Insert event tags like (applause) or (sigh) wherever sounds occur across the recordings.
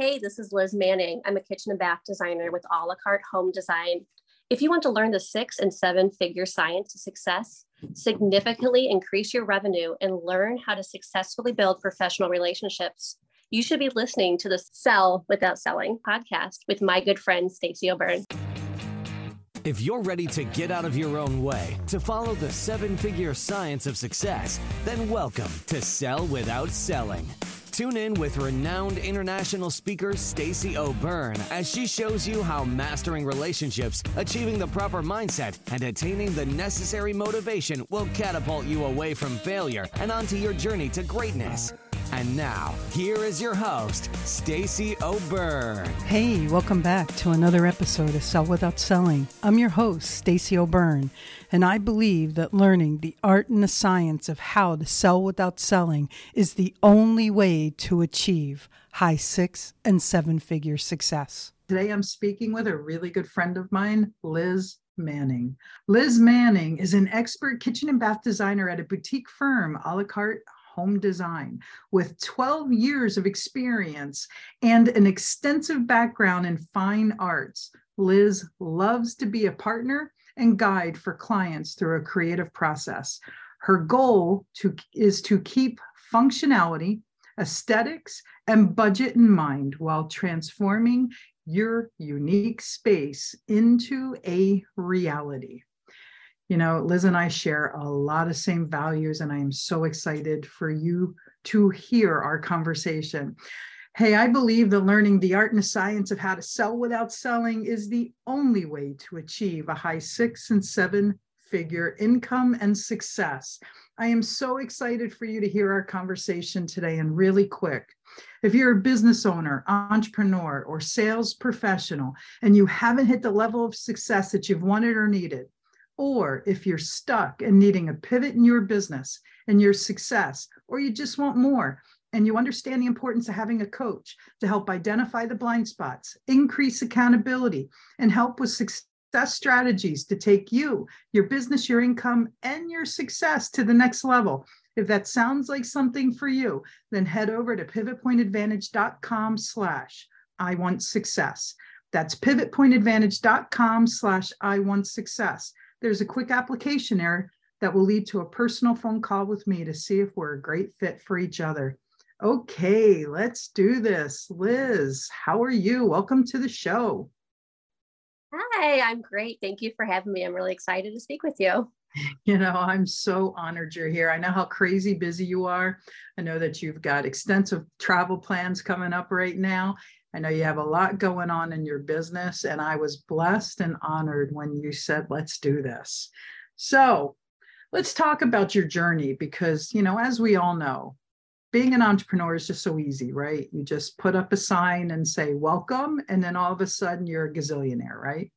Hey, this is Liz Manning. I'm a kitchen and bath designer with a la carte home design. If you want to learn the six and seven figure science of success, significantly increase your revenue, and learn how to successfully build professional relationships, you should be listening to the Sell Without Selling podcast with my good friend, Stacey O'Byrne. If you're ready to get out of your own way to follow the seven figure science of success, then welcome to Sell Without Selling. Tune in with renowned international speaker Stacey O'Byrne as she shows you how mastering relationships, achieving the proper mindset, and attaining the necessary motivation will catapult you away from failure and onto your journey to greatness. And now, here is your host, Stacey O'Byrne. Hey, welcome back to another episode of Sell Without Selling. I'm your host, Stacey O'Byrne, and I believe that learning the art and the science of how to sell without selling is the only way to achieve high six and seven figure success. Today I'm speaking with a really good friend of mine, Liz Manning. Liz Manning is an expert kitchen and bath designer at a boutique firm, a la carte home design with 12 years of experience and an extensive background in fine arts. Liz loves to be a partner and guide for clients through a creative process. Her goal to, is to keep functionality, aesthetics, and budget in mind while transforming your unique space into a reality you know, Liz and I share a lot of same values, and I am so excited for you to hear our conversation. Hey, I believe that learning the art and the science of how to sell without selling is the only way to achieve a high six and seven figure income and success. I am so excited for you to hear our conversation today and really quick. If you're a business owner, entrepreneur, or sales professional, and you haven't hit the level of success that you've wanted or needed, or if you're stuck and needing a pivot in your business and your success, or you just want more and you understand the importance of having a coach to help identify the blind spots, increase accountability, and help with success strategies to take you, your business, your income, and your success to the next level. If that sounds like something for you, then head over to pivotpointadvantage.com slash I want success. That's pivotpointadvantage.com slash I want success. There's a quick application error that will lead to a personal phone call with me to see if we're a great fit for each other. Okay, let's do this. Liz, how are you? Welcome to the show. Hi, I'm great. Thank you for having me. I'm really excited to speak with you. You know, I'm so honored you're here. I know how crazy busy you are. I know that you've got extensive travel plans coming up right now. I know you have a lot going on in your business, and I was blessed and honored when you said, let's do this. So let's talk about your journey because, you know, as we all know, being an entrepreneur is just so easy, right? You just put up a sign and say, welcome, and then all of a sudden you're a gazillionaire, right?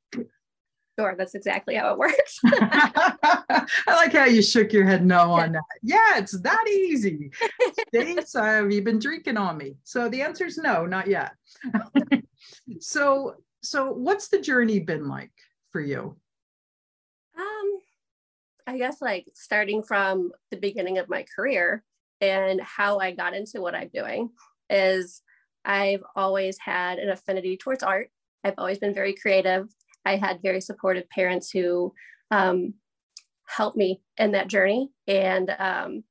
Sure, that's exactly how it works. (laughs) I like how you shook your head no on that. Yeah, it's that easy. Stace, have you been drinking on me? So the answer is no, not yet. (laughs) so, so what's the journey been like for you? Um, I guess like starting from the beginning of my career and how I got into what I'm doing is I've always had an affinity towards art. I've always been very creative. I had very supportive parents who um, helped me in that journey. And um,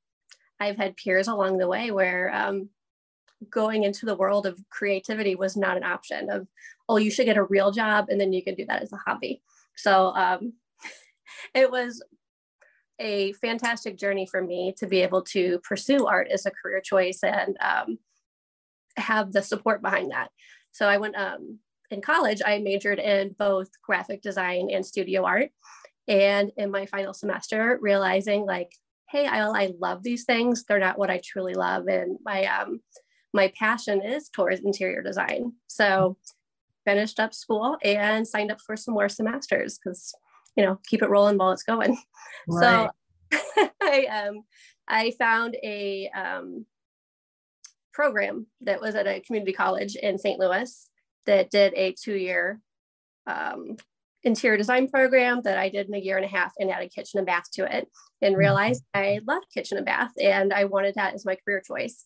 I've had peers along the way where um, going into the world of creativity was not an option of, oh, you should get a real job and then you can do that as a hobby. So um, (laughs) it was a fantastic journey for me to be able to pursue art as a career choice and um, have the support behind that. So I went um, in college, I majored in both graphic design and studio art. And in my final semester, realizing like, hey, I, I love these things. They're not what I truly love. And my um my passion is towards interior design. So finished up school and signed up for some more semesters because you know keep it rolling while it's going. Right. So (laughs) I um I found a um program that was at a community college in St. Louis that did a two year um, interior design program that I did in a year and a half and added kitchen and bath to it and mm-hmm. realized I loved kitchen and bath and I wanted that as my career choice.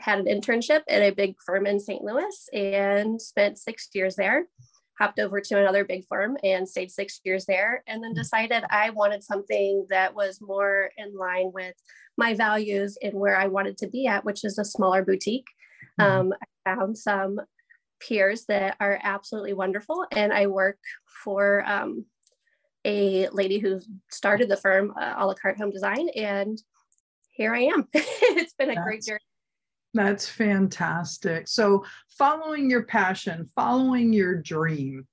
had an internship at a big firm in St. Louis and spent six years there. Hopped over to another big firm and stayed six years there, and then decided I wanted something that was more in line with my values and where I wanted to be at, which is a smaller boutique. Mm-hmm. Um, I found some peers that are absolutely wonderful, and I work for um, a lady who started the firm, uh, a la carte home design, and here I am. (laughs) it's been a That's- great journey that's fantastic. So, following your passion, following your dream,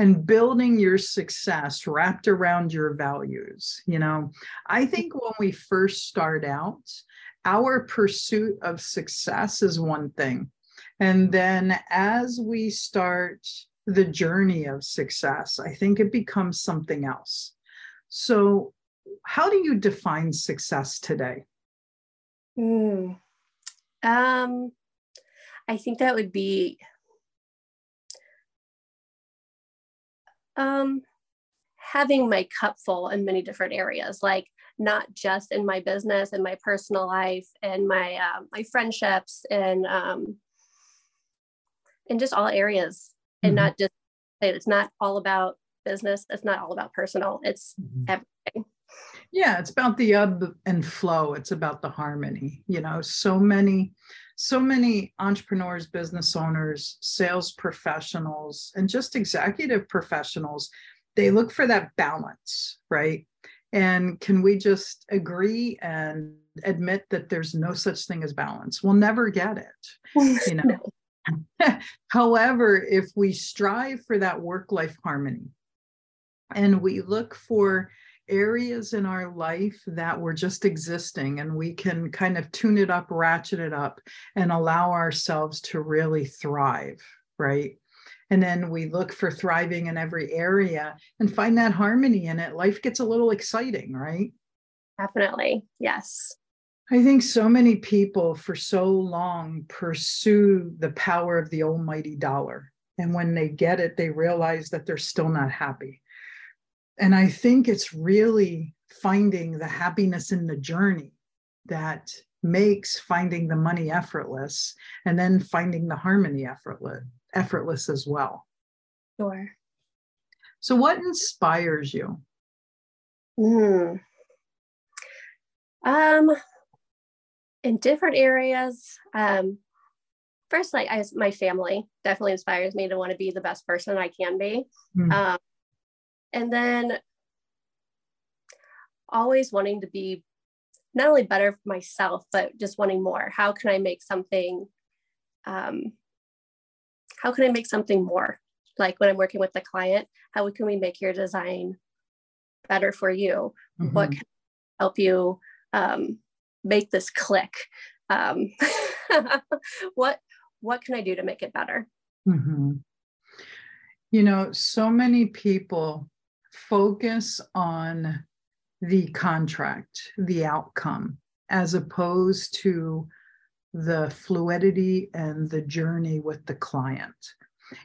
and building your success wrapped around your values. You know, I think when we first start out, our pursuit of success is one thing. And then as we start the journey of success, I think it becomes something else. So, how do you define success today? Mm. Um, I think that would be um, having my cup full in many different areas, like not just in my business and my personal life and my uh, my friendships and um, in just all areas, mm-hmm. and not just it's not all about business. It's not all about personal. It's mm-hmm. everything. Yeah, it's about the ebb and flow. It's about the harmony. You know, so many, so many entrepreneurs, business owners, sales professionals, and just executive professionals, they look for that balance, right? And can we just agree and admit that there's no such thing as balance? We'll never get it, (laughs) you know. (laughs) However, if we strive for that work life harmony and we look for areas in our life that were just existing and we can kind of tune it up ratchet it up and allow ourselves to really thrive right? And then we look for thriving in every area and find that harmony in it life gets a little exciting right? Definitely yes I think so many people for so long pursue the power of the almighty dollar. And when they get it, they realize that they're still not happy and I think it's really finding the happiness in the journey that makes finding the money effortless and then finding the harmony effortless effortless as well. Sure. So what inspires you? Mm. Um in different areas, um first like I, my family definitely inspires me to want to be the best person I can be. Mm. Um and then always wanting to be not only better for myself, but just wanting more. How can I make something? Um, how can I make something more? Like when I'm working with the client, how can we make your design better for you? Mm-hmm. What can help you um, make this click? Um, (laughs) what what can I do to make it better? Mm-hmm. You know, so many people focus on the contract, the outcome, as opposed to the fluidity and the journey with the client.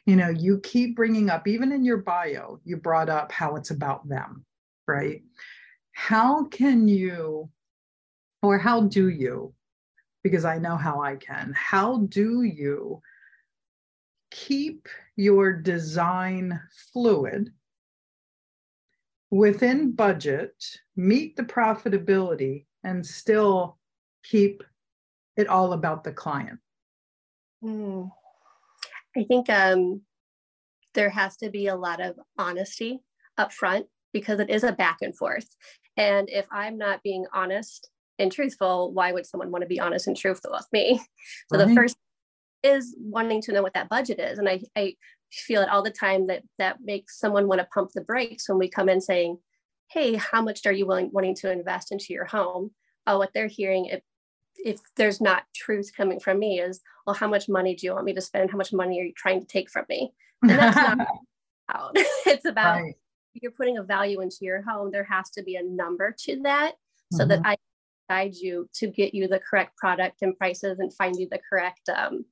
You know, you keep bringing up, even in your bio, you brought up how it's about them, right? How can you, or how do you, because I know how I can, how do you keep your design fluid within budget, meet the profitability, and still keep it all about the client? Mm. I think um, there has to be a lot of honesty up front because it is a back and forth. And if I'm not being honest and truthful, why would someone want to be honest and truthful with me? So right. the first is wanting to know what that budget is. And I, I feel it all the time that that makes someone want to pump the brakes when we come in saying, hey, how much are you willing wanting to invest into your home? Uh, what they're hearing, if, if there's not truth coming from me, is, well, how much money do you want me to spend? How much money are you trying to take from me? And that's not (laughs) about. (laughs) it's about right. you're putting a value into your home. There has to be a number to that so mm-hmm. that I guide you to get you the correct product and prices and find you the correct um,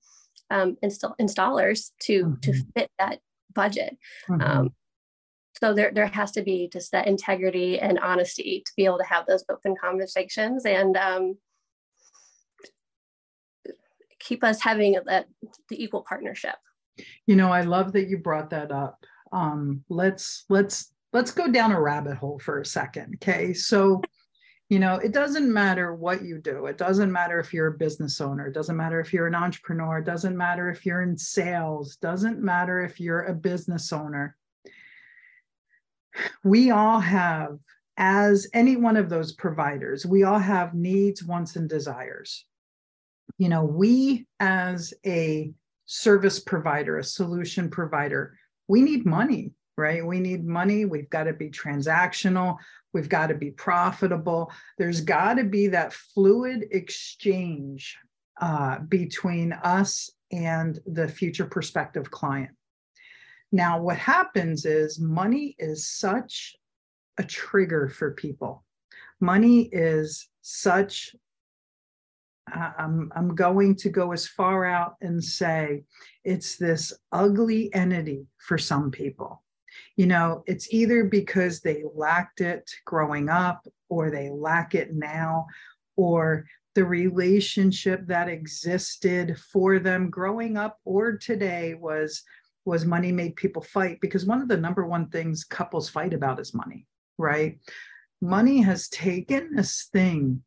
um, install, installers to mm-hmm. to fit that budget. Mm-hmm. Um, so there, there has to be just that integrity and honesty to be able to have those open conversations and um, keep us having that the equal partnership. You know, I love that you brought that up. Um, let's let's let's go down a rabbit hole for a second. Okay, so you know it doesn't matter what you do. It doesn't matter if you're a business owner. It doesn't matter if you're an entrepreneur. It doesn't matter if you're in sales. It doesn't matter if you're a business owner. We all have as any one of those providers we all have needs wants and desires. You know we as a service provider a solution provider we need money right we need money we've got to be transactional We've got to be profitable. There's got to be that fluid exchange uh, between us and the future prospective client. Now, what happens is money is such a trigger for people. Money is such, I'm, I'm going to go as far out and say it's this ugly entity for some people you know, it's either because they lacked it growing up or they lack it now, or the relationship that existed for them growing up or today was was money made people fight. Because one of the number one things couples fight about is money right? Money has taken this thing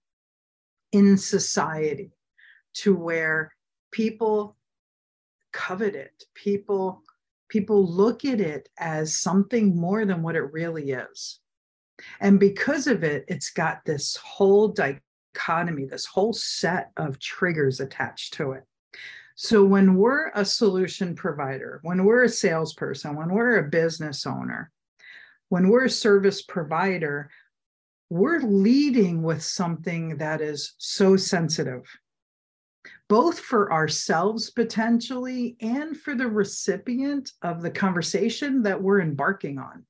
in society to where people covet it people people look at it as something more than what it really is. And because of it, it's got this whole dichotomy, this whole set of triggers attached to it. So when we're a solution provider, when we're a salesperson, when we're a business owner, when we're a service provider, we're leading with something that is so sensitive both for ourselves potentially and for the recipient of the conversation that we're embarking on.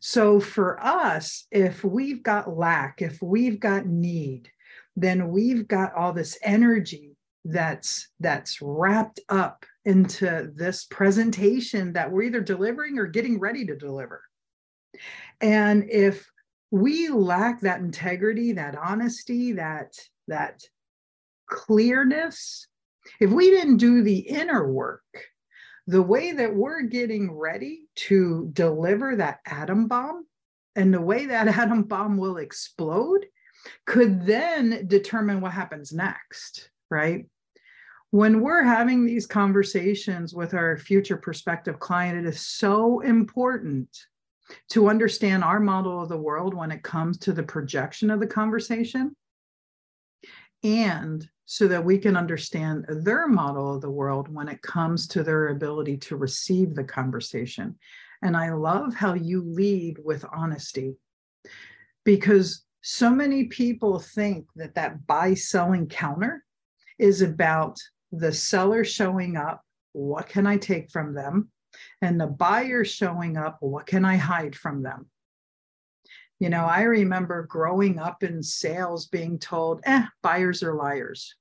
So, for us, if we've got lack, if we've got need, then we've got all this energy that's that's wrapped up into this presentation that we're either delivering or getting ready to deliver. And if we lack that integrity, that honesty, that that clearness, if we didn't do the inner work, the way that we're getting ready to deliver that atom bomb and the way that (laughs) atom bomb will explode could then determine what happens next, right? When we're having these conversations with our future prospective client, it is so important to understand our model of the world when it comes to the projection of the conversation and so that we can understand their model of the world when it comes to their ability to receive the conversation. And I love how you lead with honesty because so many people think that that buy selling counter is about the seller showing up, what can I take from them? And the buyer showing up, what can I hide from them? You know, I remember growing up in sales being told, eh, buyers are liars.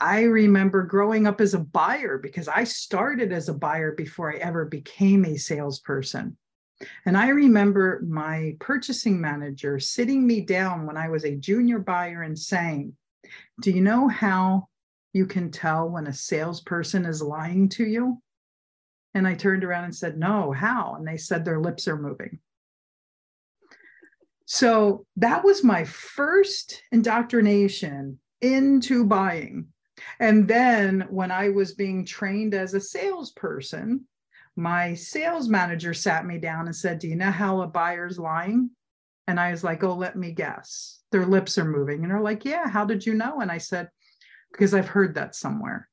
I remember growing up as a buyer because I started as a buyer before I ever became a salesperson. And I remember my purchasing manager sitting me down when I was a junior buyer and saying, Do you know how you can tell when a salesperson is lying to you? And I turned around and said, No, how? And they said their lips are moving. So that was my first indoctrination into buying. And then when I was being trained as a salesperson, my sales manager sat me down and said, Do you know how a buyer's lying? And I was like, Oh, let me guess. Their lips are moving. And they're like, Yeah, how did you know? And I said, Because I've heard that somewhere.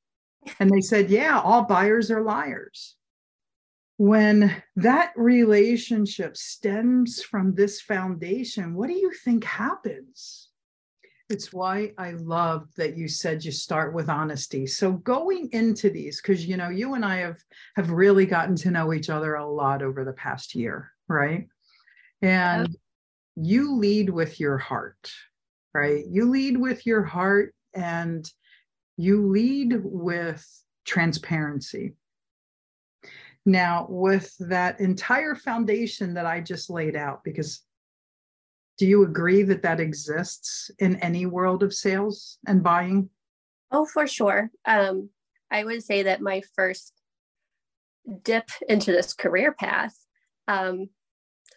And they said, Yeah, all buyers are liars when that relationship stems from this foundation, what do you think happens? It's why I love that you said you start with honesty. So going into these, because you know, you and I have have really gotten to know each other a lot over the past year, right? And you lead with your heart, right? You lead with your heart and you lead with transparency now, with that entire foundation that I just laid out, because do you agree that that exists in any world of sales and buying? Oh, for sure. Um, I would say that my first dip into this career path, um,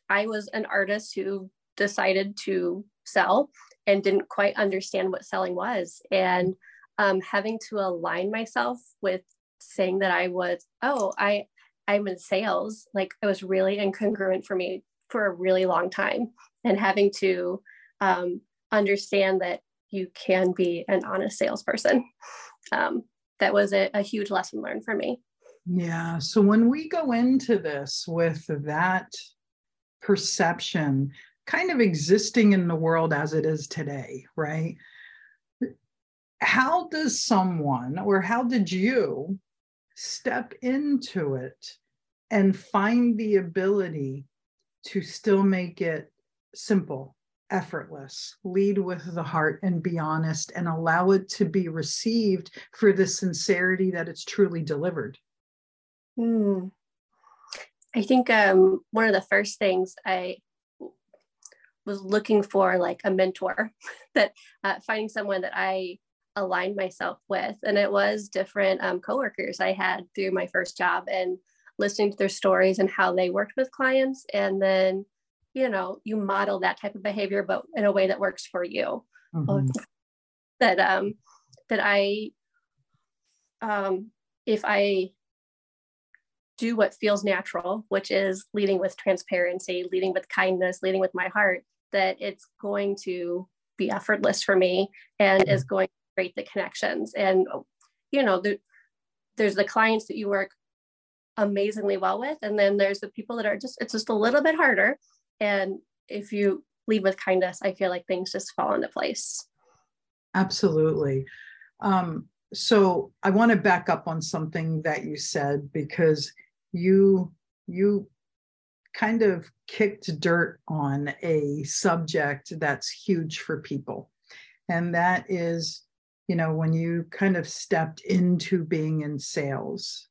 I was an artist who decided to sell and didn't quite understand what selling was. And um, having to align myself with saying that I was, oh, I, I'm in sales, like it was really incongruent for me for a really long time. And having to um, understand that you can be an honest salesperson. Um, that was a, a huge lesson learned for me. Yeah. So when we go into this with that perception kind of existing in the world as it is today, right? How does someone or how did you step into it and find the ability to still make it simple, effortless, lead with the heart and be honest and allow it to be received for the sincerity that it's truly delivered? Hmm. I think um, one of the first things I was looking for, like a mentor, (laughs) that uh, finding someone that I aligned myself with, and it was different um, coworkers I had through my first job, and listening to their stories and how they worked with clients, and then you know you model that type of behavior, but in a way that works for you. Mm-hmm. (laughs) That um, that I um, if I do what feels natural, which is leading with transparency, leading with kindness, leading with my heart, that it's going to be effortless for me and is going to create the connections. And, you know, the, there's the clients that you work amazingly well with. And then there's the people that are just, it's just a little bit harder. And if you lead with kindness, I feel like things just fall into place. Absolutely. Um, so I want to back up on something that you said because you you kind of kicked dirt on a subject that's huge for people and that is you know when you kind of stepped into being in sales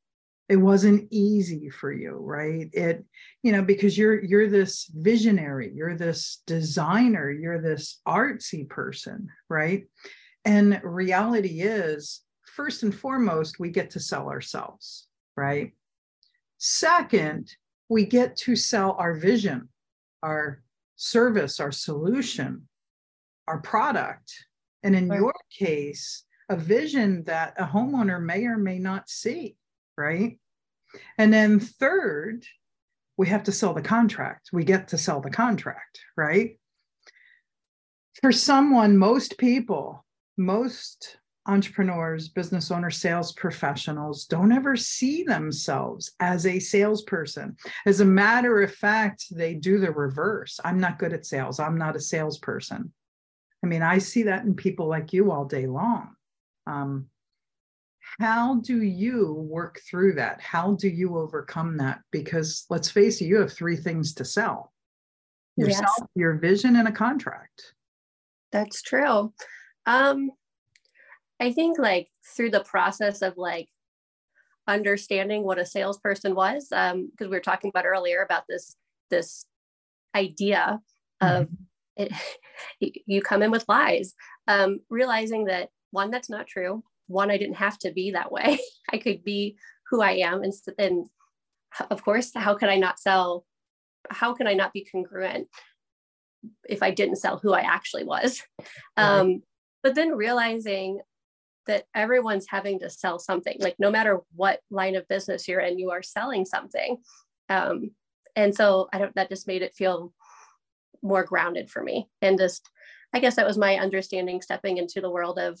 it wasn't easy for you right it you know because you're you're this visionary you're this designer you're this artsy person right and reality is first and foremost we get to sell ourselves right Second, we get to sell our vision, our service, our solution, our product. And in right. your case, a vision that a homeowner may or may not see, right? And then third, we have to sell the contract. We get to sell the contract, right? For someone, most people, most entrepreneurs, business owners, sales professionals don't ever see themselves as a salesperson. As a matter of fact, they do the reverse. I'm not good at sales. I'm not a salesperson. I mean, I see that in people like you all day long. Um, how do you work through that? How do you overcome that? Because let's face it, you have three things to sell yourself, yes. your vision, and a contract. That's true. Um, I think like through the process of like understanding what a salesperson was, because um, we were talking about earlier about this this idea of mm-hmm. It, (laughs) you come in with lies, um, realizing that one that's not true. One, I didn't have to be that way. (laughs) I could be who I am, and, and of course, how could I not sell? How can I not be congruent if I didn't sell who I actually was? (laughs) Right. Um, but then realizing that everyone's having to sell something like no matter what line of business you're in you are selling something um, and so i don't that just made it feel more grounded for me and just i guess that was my understanding stepping into the world of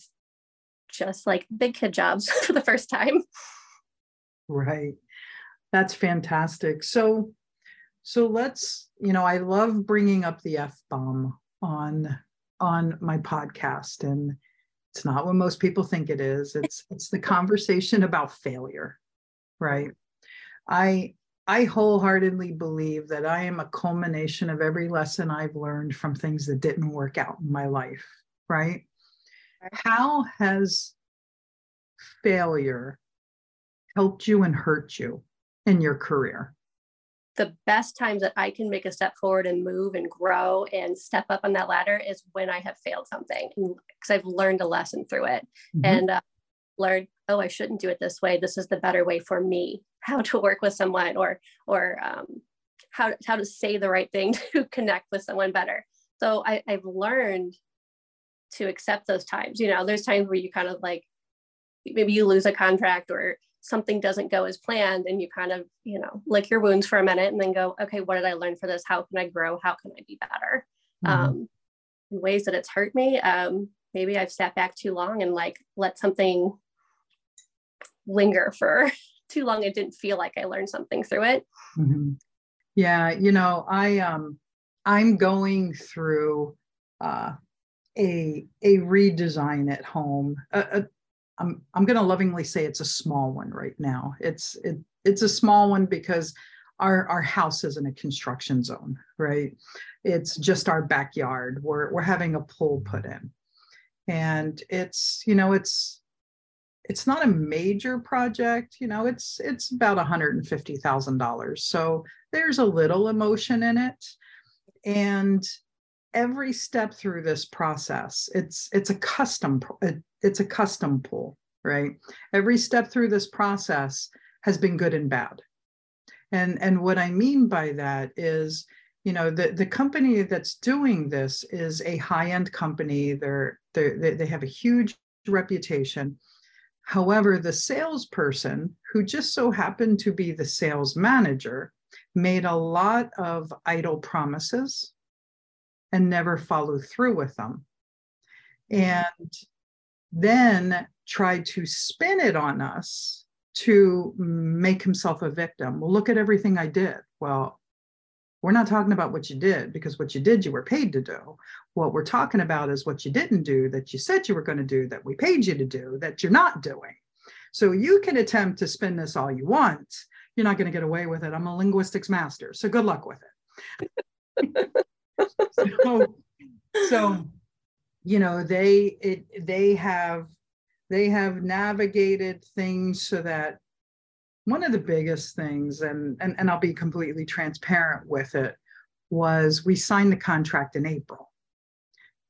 just like big kid jobs (laughs) for the first time right that's fantastic so so let's you know i love bringing up the f bomb on on my podcast and it's not what most people think it is. It's it's the conversation about failure, right? I I wholeheartedly believe that I am a culmination of every lesson I've learned from things that didn't work out in my life, right? How has failure helped you and hurt you in your career? the best times that I can make a step forward and move and grow and step up on that ladder is when I have failed something because I've learned a lesson through it. Mm-hmm. And uh, learned, oh, I shouldn't do it this way. This is the better way for me, how to work with someone or, or um, how, how to say the right thing (laughs) to connect with someone better. So I, I've learned to accept those times. You know, there's times where you kind of like, maybe you lose a contract or something doesn't go as planned and you kind of you know lick your wounds for a minute and then go okay what did i learn for this how can i grow how can i be better mm-hmm. um, in ways that it's hurt me um, maybe i've sat back too long and like let something linger for too long it didn't feel like i learned something through it mm-hmm. yeah you know i um i'm going through uh a a redesign at home I'm I'm going to lovingly say it's a small one right now. It's it it's a small one because our our house isn't a construction zone, right? It's just our backyard. We're we're having a pool put in, and it's you know it's it's not a major project. You know it's it's about one hundred and fifty thousand dollars. So there's a little emotion in it, and every step through this process it's it's a custom it's a custom pool right every step through this process has been good and bad and and what i mean by that is you know the the company that's doing this is a high end company they're, they're they have a huge reputation however the salesperson who just so happened to be the sales manager made a lot of idle promises and never followed through with them. And then tried to spin it on us to make himself a victim. Well, look at everything I did. Well, we're not talking about what you did because what you did, you were paid to do. What we're talking about is what you didn't do that you said you were going to do, that we paid you to do, that you're not doing. So you can attempt to spin this all you want. You're not going to get away with it. I'm a linguistics master. So good luck with it. (laughs) so, so you know they it they have they have navigated things so that one of the biggest things and, and and i'll be completely transparent with it was we signed the contract in april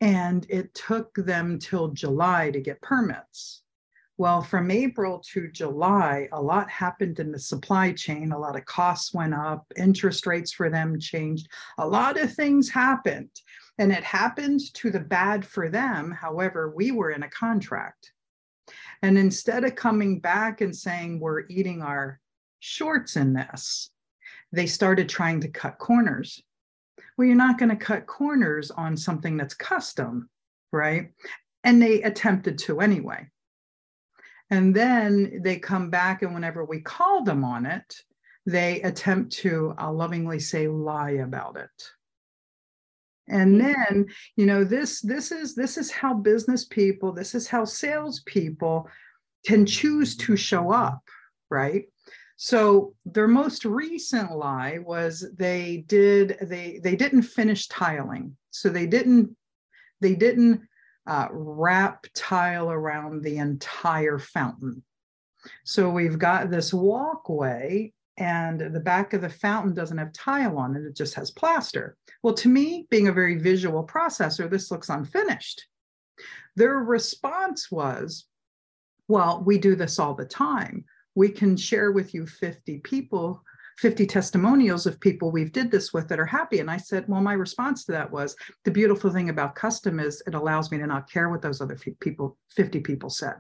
and it took them till july to get permits well, from April to July, a lot happened in the supply chain. A lot of costs went up, interest rates for them changed. A lot of things happened, and it happened to the bad for them. However, we were in a contract. And instead of coming back and saying, we're eating our shorts in this, they started trying to cut corners. Well, you're not going to cut corners on something that's custom, right? And they attempted to anyway. And then they come back, and whenever we call them on it, they attempt to, I'll lovingly say, lie about it. And mm-hmm. then, you know, this this is this is how business people, this is how salespeople can choose to show up, right? So their most recent lie was they did they they didn't finish tiling, so they didn't they didn't uh, wrap tile around the entire fountain. So we've got this walkway and the back of the fountain doesn't have tile on it, it just has plaster. Well, to me, being a very visual processor, this looks unfinished. Their response was, well, we do this all the time. We can share with you 50 people 50 testimonials of people we've did this with that are happy. And I said, well, my response to that was the beautiful thing about custom is it allows me to not care what those other people, 50 people said,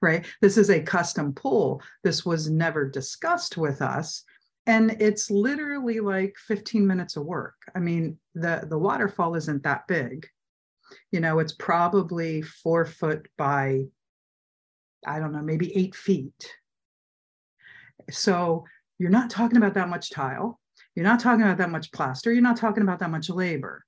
right? This is a custom pool. This was never discussed with us. And it's literally like 15 minutes of work. I mean, the, the waterfall isn't that big. You know, it's probably four foot by, I don't know, maybe eight feet. So you're not talking about that much tile. You're not talking about that much plaster. You're not talking about that much labor.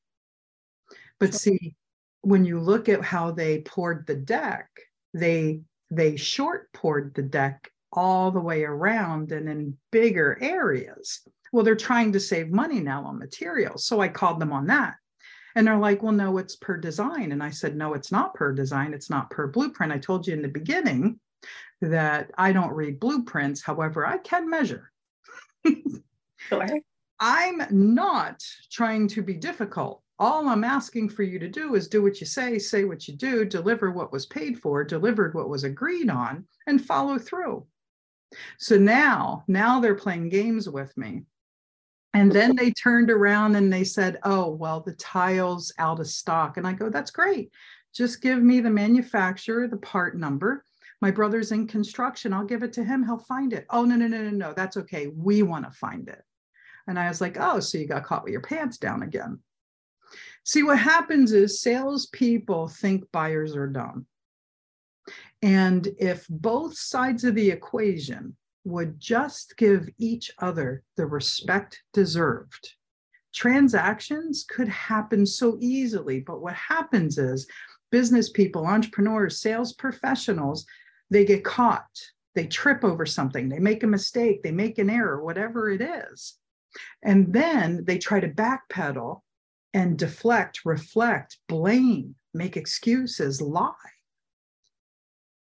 But see, when you look at how they poured the deck, they they short poured the deck all the way around and in bigger areas. Well, they're trying to save money now on materials. So I called them on that. And they're like, well, no, it's per design. And I said, no, it's not per design. It's not per blueprint. I told you in the beginning that I don't read blueprints. However, I can measure (laughs) sure. I'm not trying to be difficult. All I'm asking for you to do is do what you say, say what you do, deliver what was paid for, delivered what was agreed on, and follow through. So now, now they're playing games with me. And then they turned around and they said, Oh, well, the tile's out of stock. And I go, That's great. Just give me the manufacturer, the part number. My brother's in construction. I'll give it to him. He'll find it. Oh, no, no, no, no, no. That's okay. We want to find it. And I was like, Oh, so you got caught with your pants down again. See, what happens is salespeople think buyers are dumb. And if both sides of the equation would just give each other the respect deserved, transactions could happen so easily. But what happens is business people, entrepreneurs, sales professionals, they get caught. They trip over something, they make a mistake, they make an error, whatever it is. And then they try to backpedal and deflect, reflect, blame, make excuses, lie.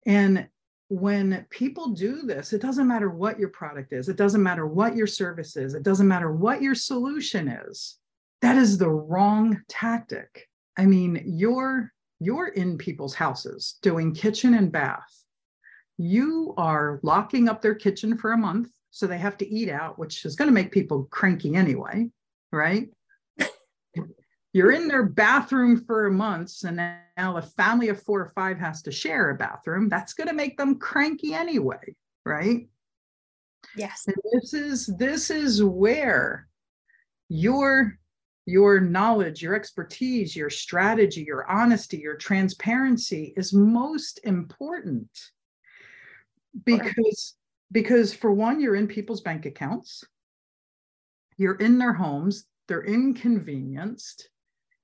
And when people do this, it doesn't matter what your product is, it doesn't matter what your service is, it doesn't matter what your solution is. That is the wrong tactic. I mean, you're you're in people's houses doing kitchen and bath. You are locking up their kitchen for a month so they have to eat out, which is going to make people cranky anyway, right? You're in their bathroom for months and now a family of four or five has to share a bathroom. That's going to make them cranky anyway right? Yes. And this is this is where your your knowledge your expertise your strategy your honesty your transparency is most important. Because because for one you're in people's bank accounts. You're in their homes. They're inconvenienced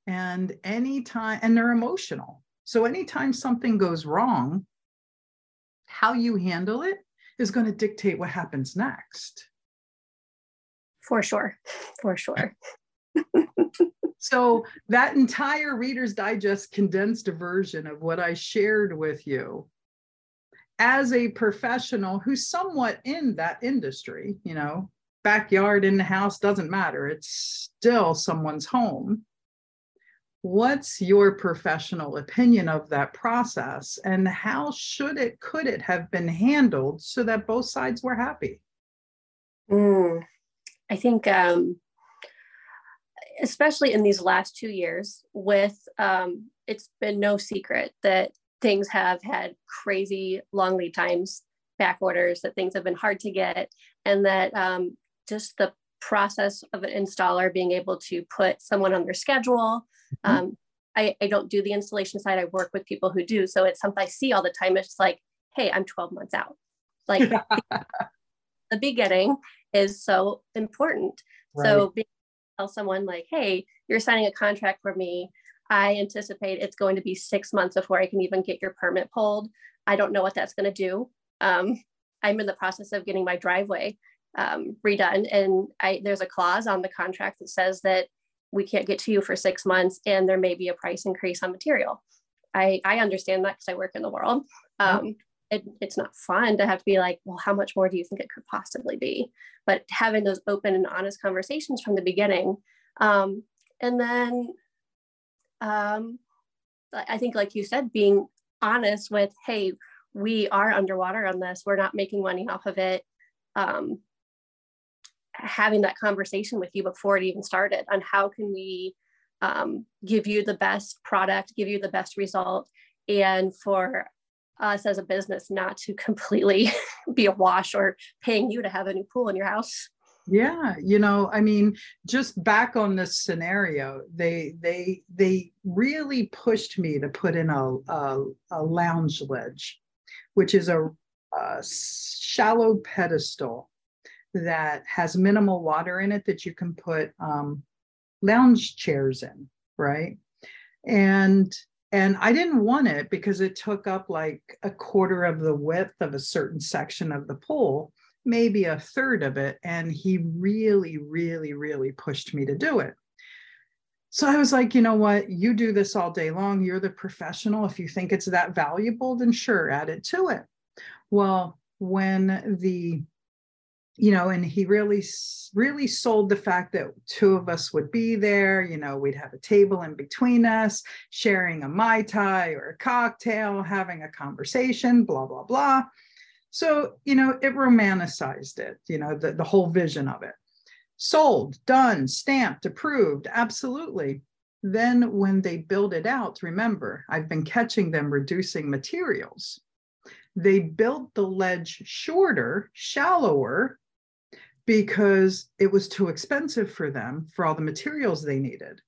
and anytime and they're emotional. So anytime something goes wrong how you handle it is going to dictate what happens next. For sure for sure. (laughs) So that entire reader's digest condensed version of what i shared with you as a professional who's somewhat in that industry you know backyard in the house doesn't matter. It's still someone's home what's your professional opinion of that process and how should it could it have been handled so that both sides were happy? Mm, i think um, especially in these last two years with um, it's been no secret that things have had crazy long lead times back orders that things have been hard to get and that um, just the process of an installer being able to put someone on their schedule Mm-hmm. Um, I, I don't do the installation side. I work with people who do. So it's something I see all the time. It's like, hey, I'm 12 months out. Like (laughs) the beginning is so important. Right. So being tell someone like, hey, you're signing a contract for me. I anticipate it's going to be six months before I can even get your permit pulled. I don't know what that's going to do. Um, I'm in the process of getting my driveway um, redone, and I, there's a clause on the contract that says that we can't get to you for six months and there may be a price increase on material. I, I understand that because I work in the world. Um, it, it's not fun to have to be like, well, how much more do you think it could possibly be? But having those open and honest conversations from the beginning. Um, and then um, I think, like you said, being honest with, hey, we are underwater on this. We're not making money off of it. Um, having that conversation with you before it even started on how can we um, give you the best product, give you the best result, and for us as a business not to completely (laughs) be a wash or paying you to have a new pool in your house. Yeah, you know, I mean, just back on this scenario, they they they really pushed me to put in a a, a lounge ledge, which is a, a shallow pedestal that has minimal water in it that you can put um, lounge chairs in, right? And and I didn't want it because it took up like a quarter of the width of a certain section of the pool, maybe a third of it. And he really, really, really pushed me to do it. So I was like, you know what? You do this all day long. You're the professional. If you think it's that valuable, then sure, add it to it. Well, when the you know, and he really, really sold the fact that two of us would be there. You know, we'd have a table in between us, sharing a Mai Tai or a cocktail, having a conversation, blah, blah, blah. So, you know, it romanticized it, you know, the, the whole vision of it. Sold, done, stamped, approved, absolutely. Then when they build it out, remember, I've been catching them reducing materials. They built the ledge shorter, shallower, because it was too expensive for them for all the materials they needed.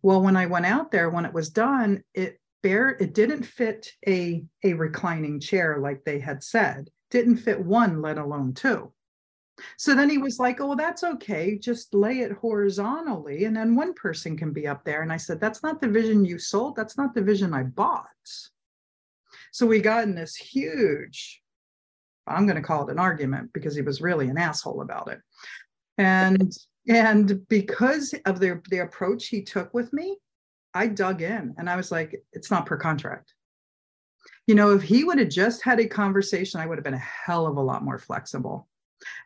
Well, when I went out there, when it was done, it bare it didn't fit a, a reclining chair like they had said, didn't fit one, let alone two. So then he was like, Oh, well, that's okay. Just lay it horizontally. And then one person can be up there. And I said, That's not the vision you sold. That's not the vision I bought. So we got in this huge, I'm going to call it an argument because he was really an asshole about it. And and because of the, the approach he took with me, I dug in and I was like, it's not per contract. You know, if he would have just had a conversation, I would have been a hell of a lot more flexible.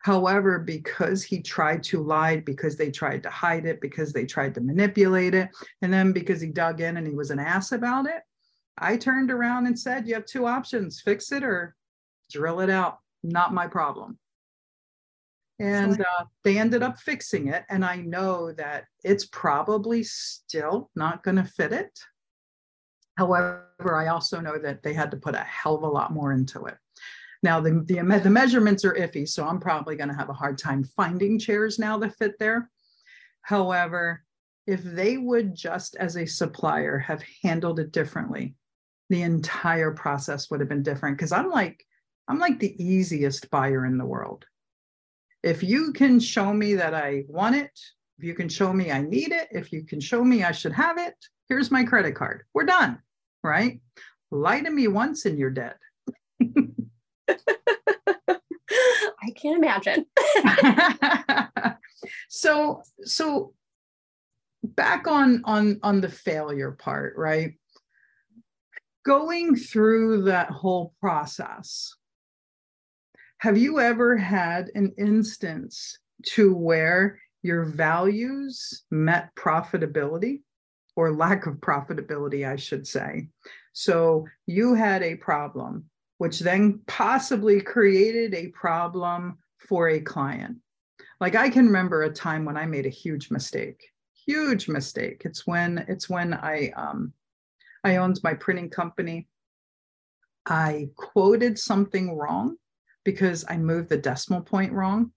However, because he tried to lie, because they tried to hide it, because they tried to manipulate it, and then because he dug in and he was an ass about it, I turned around and said, You have two options fix it or drill it out. Not my problem. And uh, they ended up fixing it. And I know that it's probably still not going to fit it. However, I also know that they had to put a hell of a lot more into it. Now, the, the, the measurements are iffy, so I'm probably going to have a hard time finding chairs now that fit there. However, if they would just as a supplier have handled it differently, the entire process would have been different because I'm like, I'm like the easiest buyer in the world. If you can show me that I want it, if you can show me I need it, if you can show me I should have it, here's my credit card. We're done, right? Lie to me once and you're dead. (laughs) I can't imagine. (laughs) (laughs) so so back on on on the failure part, right? going through that whole process, have you ever had an instance to where your values met profitability or lack of profitability, I should say? So you had a problem, which then possibly created a problem for a client. Like I can remember a time when I made a huge mistake, huge mistake. It's when it's when I um, I owned my printing company. I quoted something wrong because I moved the decimal point wrong.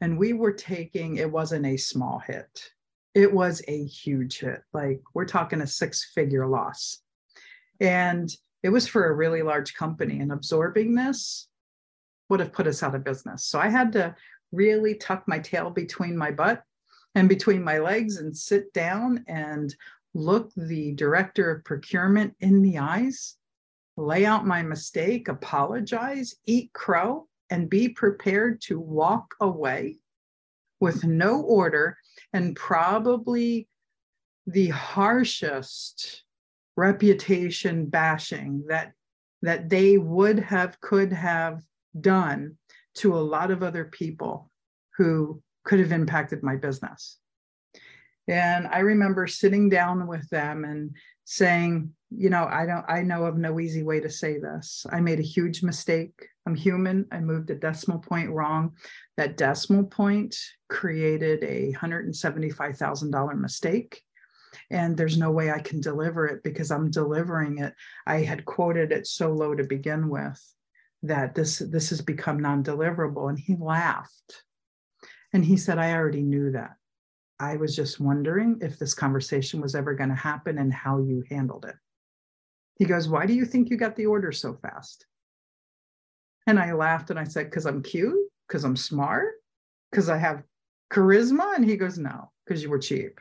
And we were taking, it wasn't a small hit, it was a huge hit. Like we're talking a six figure loss. And it was for a really large company, and absorbing this would have put us out of business. So I had to really tuck my tail between my butt and between my legs and sit down and look the director of procurement in the eyes, lay out my mistake, apologize, eat crow, and be prepared to walk away with no order and probably the harshest reputation bashing that that they would have could have done to a lot of other people who could have impacted my business. And I remember sitting down with them and saying, you know, I don't, I know of no easy way to say this. I made a huge mistake. I'm human. I moved a decimal point wrong. That decimal point created a $175,000 mistake. And there's no way I can deliver it because I'm delivering it. I had quoted it so low to begin with that this this has become non-deliverable. And he laughed. And he said, I already knew that. I was just wondering if this conversation was ever going to happen and how you handled it. He goes, Why do you think you got the order so fast? And I laughed and I said, Because I'm cute, because I'm smart, because I have charisma. And he goes, No, because you were cheap.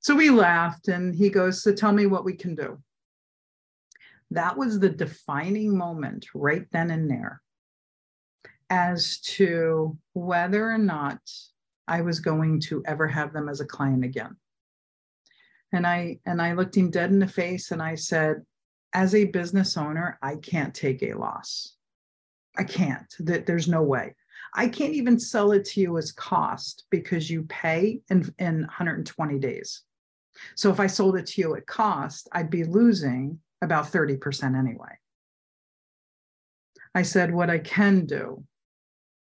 So we laughed and he goes, So tell me what we can do. That was the defining moment right then and there as to whether or not I was going to ever have them as a client again. And I and I looked him dead in the face and I said, as a business owner, I can't take a loss. I can't. There's no way. I can't even sell it to you as cost because you pay in, in 120 days. So if I sold it to you at cost, I'd be losing about 30% anyway. I said, what I can do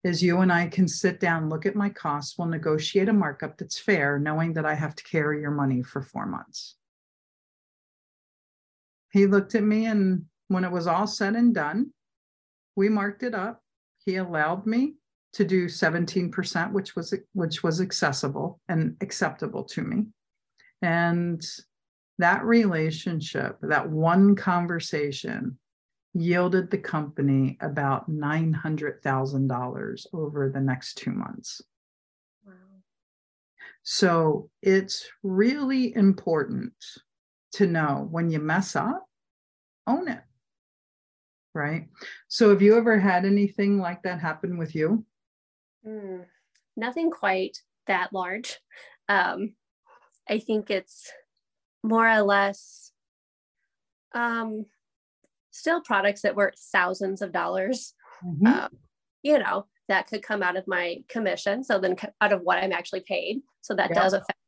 is you and I can sit down, look at my costs, we'll negotiate a markup that's fair, knowing that I have to carry your money for four months. He looked at me, and when it was all said and done, we marked it up. He allowed me to do 17%, which was which was accessible and acceptable to me. And that relationship, that one conversation yielded the company about $900,000 over the next two months. Wow. So it's really important to know when you mess up, own it. Right. So have you ever had anything like that happen with you? Mm, nothing quite that large. Um, I think it's more or less um, still products that were thousands of dollars. Mm-hmm. Um, you know, that could come out of my commission. So then out of what I'm actually paid. So that yeah. does affect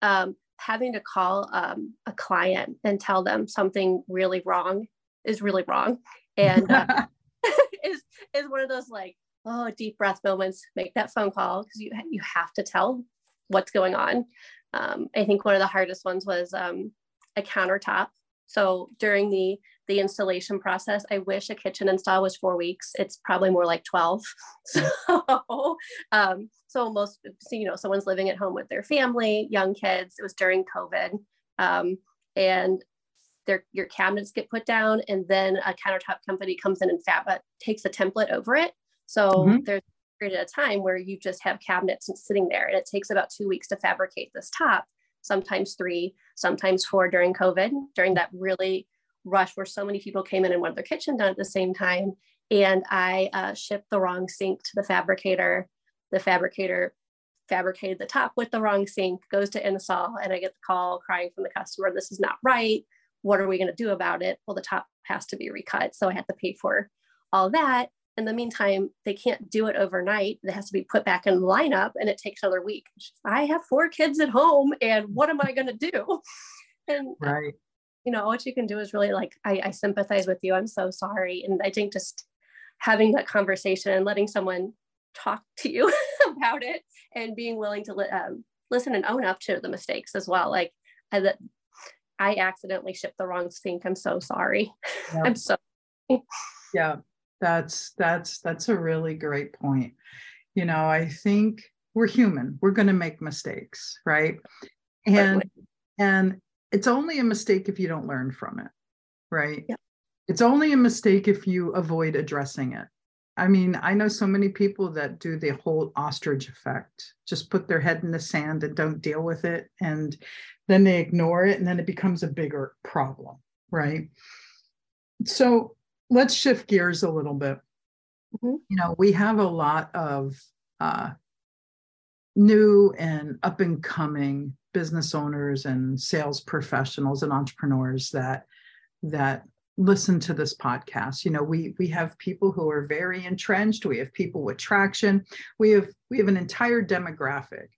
um, having to call um, a client and tell them something really wrong is really wrong. And uh, (laughs) (laughs) is, is one of those like, oh, deep breath moments, make that phone call because you, you have to tell what's going on. Um, I think one of the hardest ones was um, a countertop. So during the the installation process, I wish a kitchen install was four weeks. It's probably more like 12. (laughs) So, um, so most, you know, someone's living at home with their family, young kids. It was during COVID. Um, and their, your cabinets get put down and then a countertop company comes in and fab, uh, takes a template over it. So mm-hmm. there's a period of time where you just have cabinets sitting there and it takes about two weeks to fabricate this top, sometimes three, sometimes four during COVID, during that really rush where so many people came in and wanted their kitchen done at the same time. And I uh, shipped the wrong sink to the fabricator. The fabricator fabricated the top with the wrong sink, goes to install, and I get the call crying from the customer, this is not right. What are we going to do about it? Well, the top has to be recut. So I had to pay for all that. In the meantime, they can't do it overnight. It has to be put back in the lineup and it takes another week. I have four kids at home and what am I going to do? (laughs) And right you know, what you can do is really like, I, I sympathize with you. I'm so sorry. And I think just having that conversation and letting someone talk to you (laughs) about it and being willing to li- um, listen and own up to the mistakes as well. Like I, that I accidentally shipped the wrong sink. I'm so sorry. Yeah. (laughs) I'm so. (laughs) yeah, that's that's that's a really great point. You know, I think we're human. We're going to make mistakes, right? And and it's only a mistake if you don't learn from it, right? It's only a mistake if you avoid addressing it. I mean, I know so many people that do the whole ostrich effect, just put their head in the sand and don't deal with it. And then they ignore it and then it becomes a bigger problem, right? So let's shift gears a little bit. Mm-hmm. You know, we have a lot of uh, new and up and coming business owners and sales professionals and entrepreneurs that that listen to this podcast. You know we we have people who are very entrenched. We have people with traction. We have we have an entire demographic.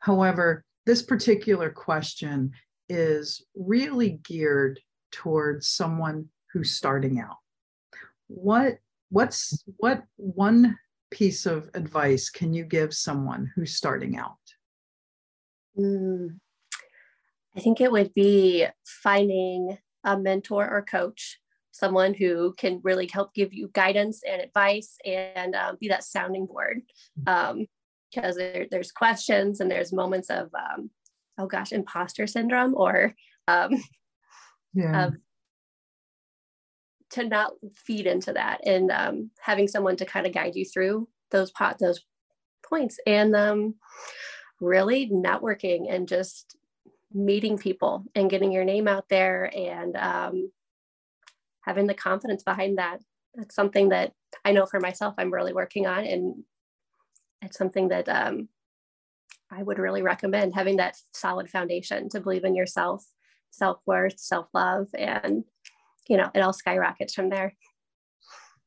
However this particular question is really geared towards someone who's starting out. What what's what one piece of advice can you give someone who's starting out mm, I think it would be finding a mentor or coach, someone who can really help give you guidance and advice and um, be that sounding board. Um, because there, there's questions and there's moments of, um, oh gosh, imposter syndrome or um, yeah. To not feed into that and um, having someone to kind of guide you through those pot those points and um, really networking and just meeting people and getting your name out there and um, having the confidence behind that. That's something that I know for myself I'm really working on, and it's something that um, I would really recommend having that solid foundation to believe in yourself, self worth, self love, and you know, it all skyrockets from there.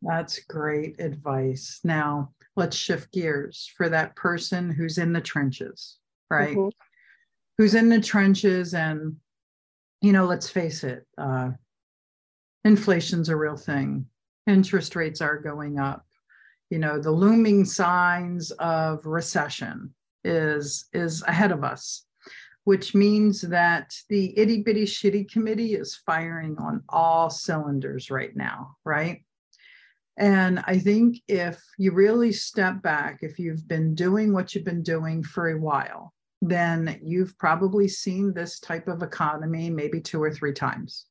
That's great advice. Now, let's shift gears for that person who's in the trenches, right? Mm-hmm. Who's in the trenches and, you know, let's face it, uh, inflation's a real thing. Interest rates are going up. You know, the looming signs of recession is is ahead of us which means that the itty bitty shitty committee is firing on all cylinders right now, right? And I think if you really step back, if you've been doing what you've been doing for a while, then you've probably seen this type of economy maybe two or three times.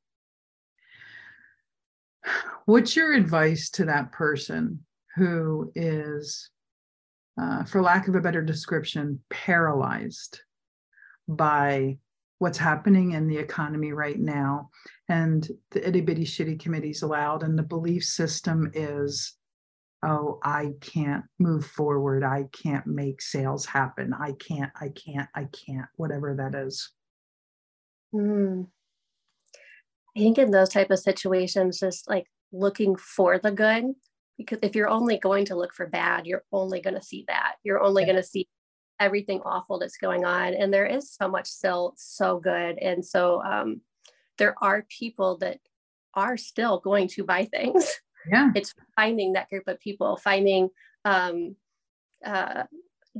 What's your advice to that person who is, uh, for lack of a better description, paralyzed by what's happening in the economy right now. And the itty bitty shitty committee's allowed, and the belief system is, oh, I can't move forward. I can't make sales happen. I can't, I can't, I can't, whatever that is. Mm. I think in those type of situations, just like looking for the good, because if you're only going to look for bad, you're only going to see that. You're only going to see everything awful that's going on and there is so much still so good and so um, there are people that are still going to buy things. Yeah. It's finding that group of people finding um, uh,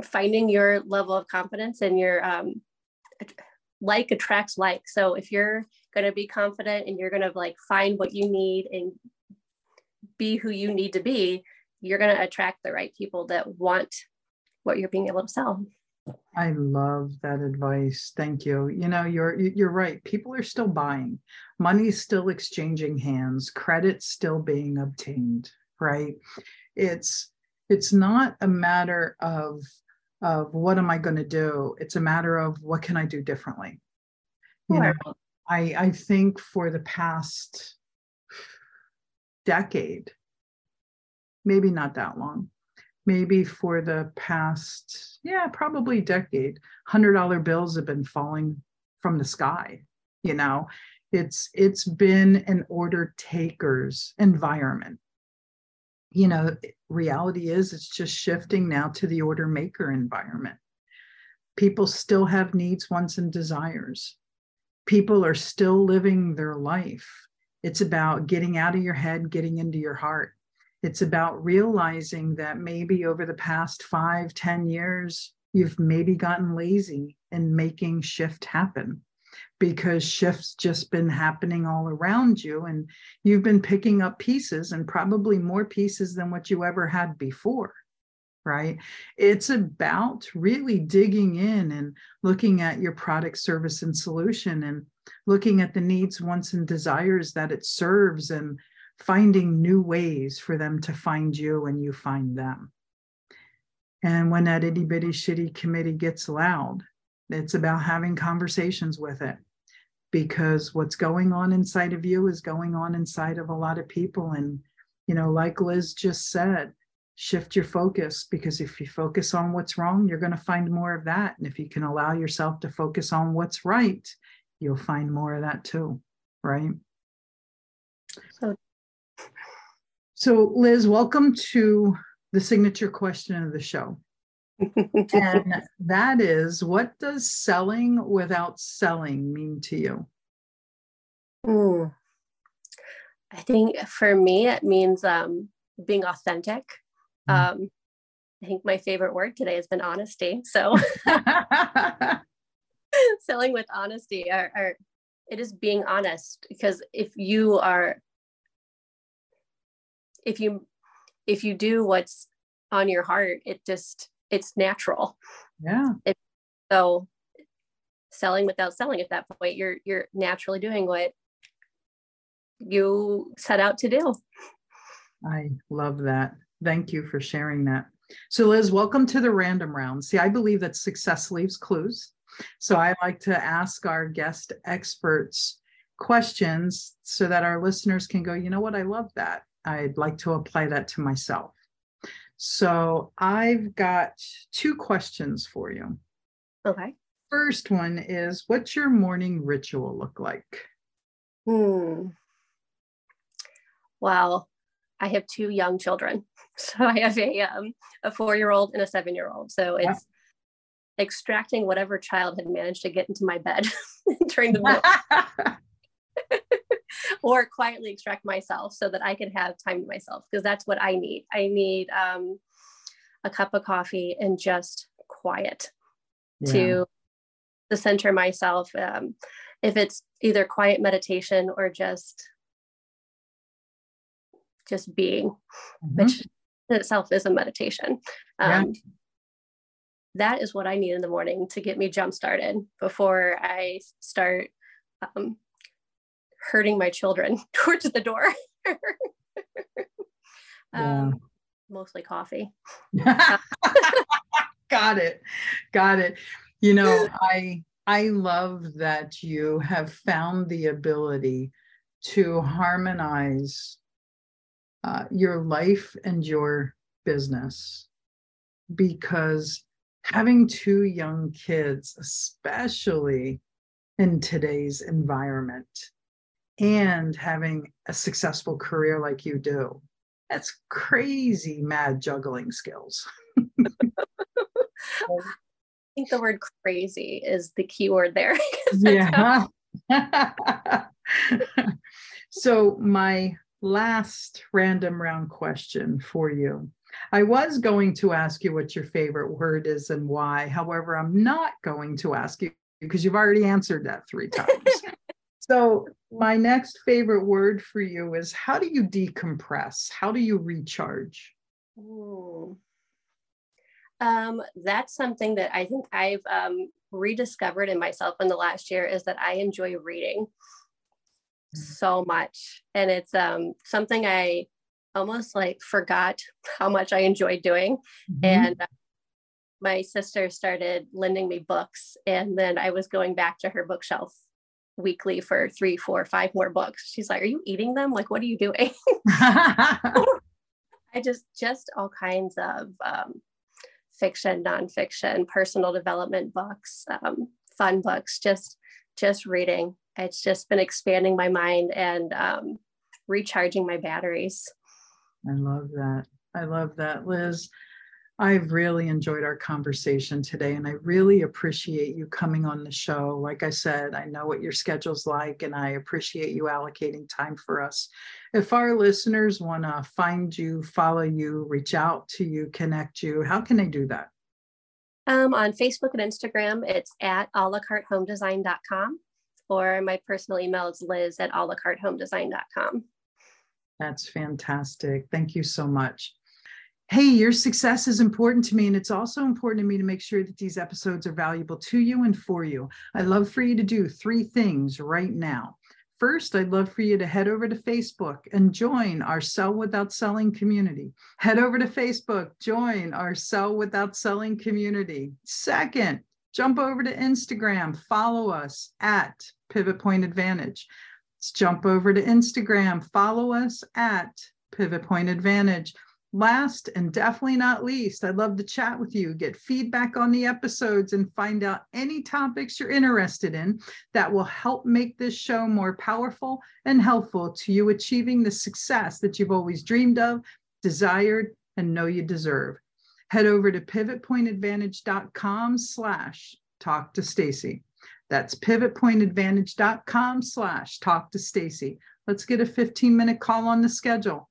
finding your level of confidence and your um, like attracts like. So if you're going to be confident and you're going to like find what you need and be who you need to be you're going to attract the right people that want what you're being able to sell. I love that advice. Thank you. You know, you're you're right. People are still buying. Money's still exchanging hands. Credit's still being obtained, right? It's it's not a matter of of what am I going to do? It's a matter of what can I do differently. You know, I I think for the past decade, maybe not that long, maybe for the past, yeah, probably decade, hundred dollar bills have been falling from the sky. You know, it's it's been an order takers environment. You know, reality is it's just shifting now to the order maker environment. People still have needs, wants, and desires. People are still living their life. It's about getting out of your head, getting into your heart it's about realizing that maybe over the past five, ten years, you've maybe gotten lazy in making shift happen because shift's just been happening all around you and you've been picking up pieces and probably more pieces than what you ever had before right? It's about really digging in and looking at your product service and solution and looking at the needs wants and desires that it serves and finding new ways for them to find you and you find them. And when that itty bitty shitty committee gets loud, it's about having conversations with it because what's going on inside of you is going on inside of a lot of people. And, you know, like Liz just said, shift your focus because if you focus on what's wrong, you're going to find more of that. And if you can allow yourself to focus on what's right, you'll find more of that too. Right. So so, Liz, welcome to the signature question of the show. (laughs) and that is what does selling without selling mean to you? Mm. I think for me, it means um, being authentic. Mm. Um, I think my favorite word today has been honesty. So, (laughs) (laughs) selling with honesty, or, or it is being honest because if you are if you if you do what's on your heart it just it's natural. Yeah. It, so selling without selling at that point you're you're naturally doing what you set out to do. I love that. Thank you for sharing that. So liz welcome to the random round. See i believe that success leaves clues. So i like to ask our guest experts questions so that our listeners can go you know what? I love that I'd like to apply that to myself. So I've got two questions for you. Okay. First one is what's your morning ritual look like? Hmm. Well, I have two young children. (laughs) So I have a um, a four year old and a seven year old. So it's yeah. extracting whatever child had managed to get into my bed (laughs) during the. (laughs) (laughs) or quietly extract myself so that I can have time to myself because that's what I need. I need um, a cup of coffee and just quiet yeah. to to center myself. Um, if it's either quiet meditation or just just being, mm-hmm. which in itself is a meditation. Um, yeah. That is what I need in the morning to get me jump started before I start um, herding my children (laughs) towards the door. (laughs) um, Mostly coffee. (laughs) Got it. Got it. You know, I I love that you have found the ability to harmonize uh, your life and your business because having two young kids, especially in today's environment, and having a successful career like you do, that's crazy mad juggling skills. (laughs) I think the word crazy is the key word there. (laughs) yeah. (laughs) so, my last random round question for you. I was going to ask you what your favorite word is and why. However, I'm not going to ask you because you've already answered that three times. So, my next favorite word for you is how do you decompress? How do you recharge? Ooh. Um, that's something that I think I've um, rediscovered in myself in the last year is that I enjoy reading so much and it's um something i almost like forgot how much i enjoyed doing mm-hmm. and uh, my sister started lending me books and then i was going back to her bookshelf weekly for three four five more books she's like are you eating them like what are you doing (laughs) (laughs) i just just all kinds of um, fiction nonfiction personal development books um, fun books just just reading it's just been expanding my mind and um, recharging my batteries. I love that. I love that, Liz. I've really enjoyed our conversation today, and I really appreciate you coming on the show. Like I said, I know what your schedule's like, and I appreciate you allocating time for us. If our listeners want to find you, follow you, reach out to you, connect you, how can they do that? Um, on Facebook and Instagram, it's at a la carte home design.com or my personal email is liz at a la carte home design.com. That's fantastic. Thank you so much. Hey, your success is important to me, and it's also important to me to make sure that these episodes are valuable to you and for you. I'd love for you to do three things right now. First, I'd love for you to head over to Facebook and join our Sell Without Selling community. Head over to Facebook, join our Sell Without Selling community. Second, jump over to Instagram, follow us at Pivot Point Advantage. Let's jump over to Instagram, follow us at Pivot Point Advantage. Last and definitely not least, I'd love to chat with you, get feedback on the episodes, and find out any topics you're interested in that will help make this show more powerful and helpful to you achieving the success that you've always dreamed of, desired, and know you deserve. Head over to pivotpointadvantage.com slash talk to Stacy. That's pivotpointadvantage.com slash talk to Stacy. Let's get a 15 minute call on the schedule.